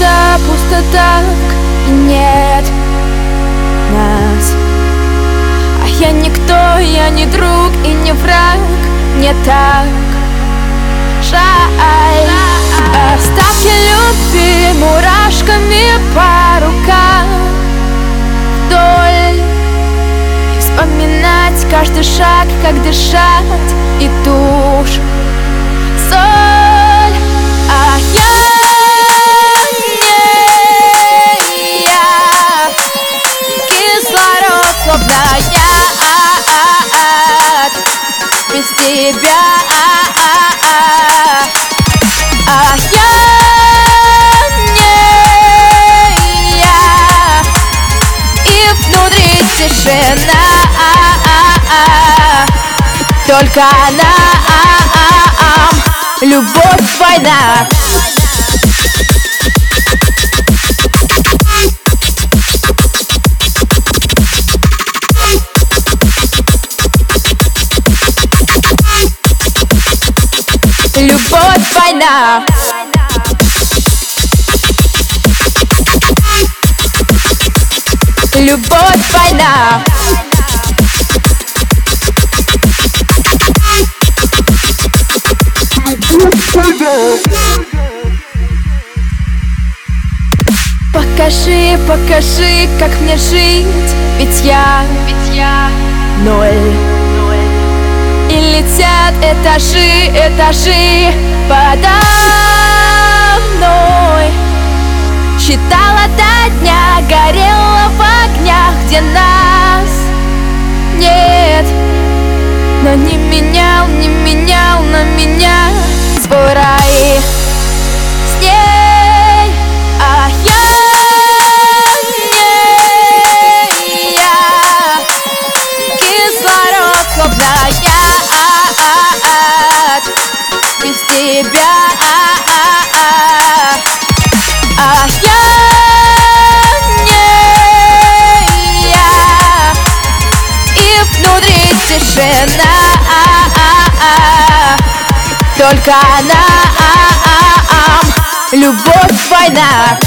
пусто, пусто так И нет нас. А я никто, я не друг и не враг Не так жаль. Оставьте любви мурашками по рукам Вдоль. И вспоминать каждый шаг, как дышать и тушь соль тебя. А я не я. И внутри тишина. Только она. Любовь, война Любовь, война. Любовь, война. Покажи, покажи, как мне жить. Ведь я, ведь я летят этажи, этажи подо мной. Считала до дня, горела в огнях, где нас нет. Но не менял, не менял на меня свой рай с А я Кислород, словно тишина. Только она. Любовь, война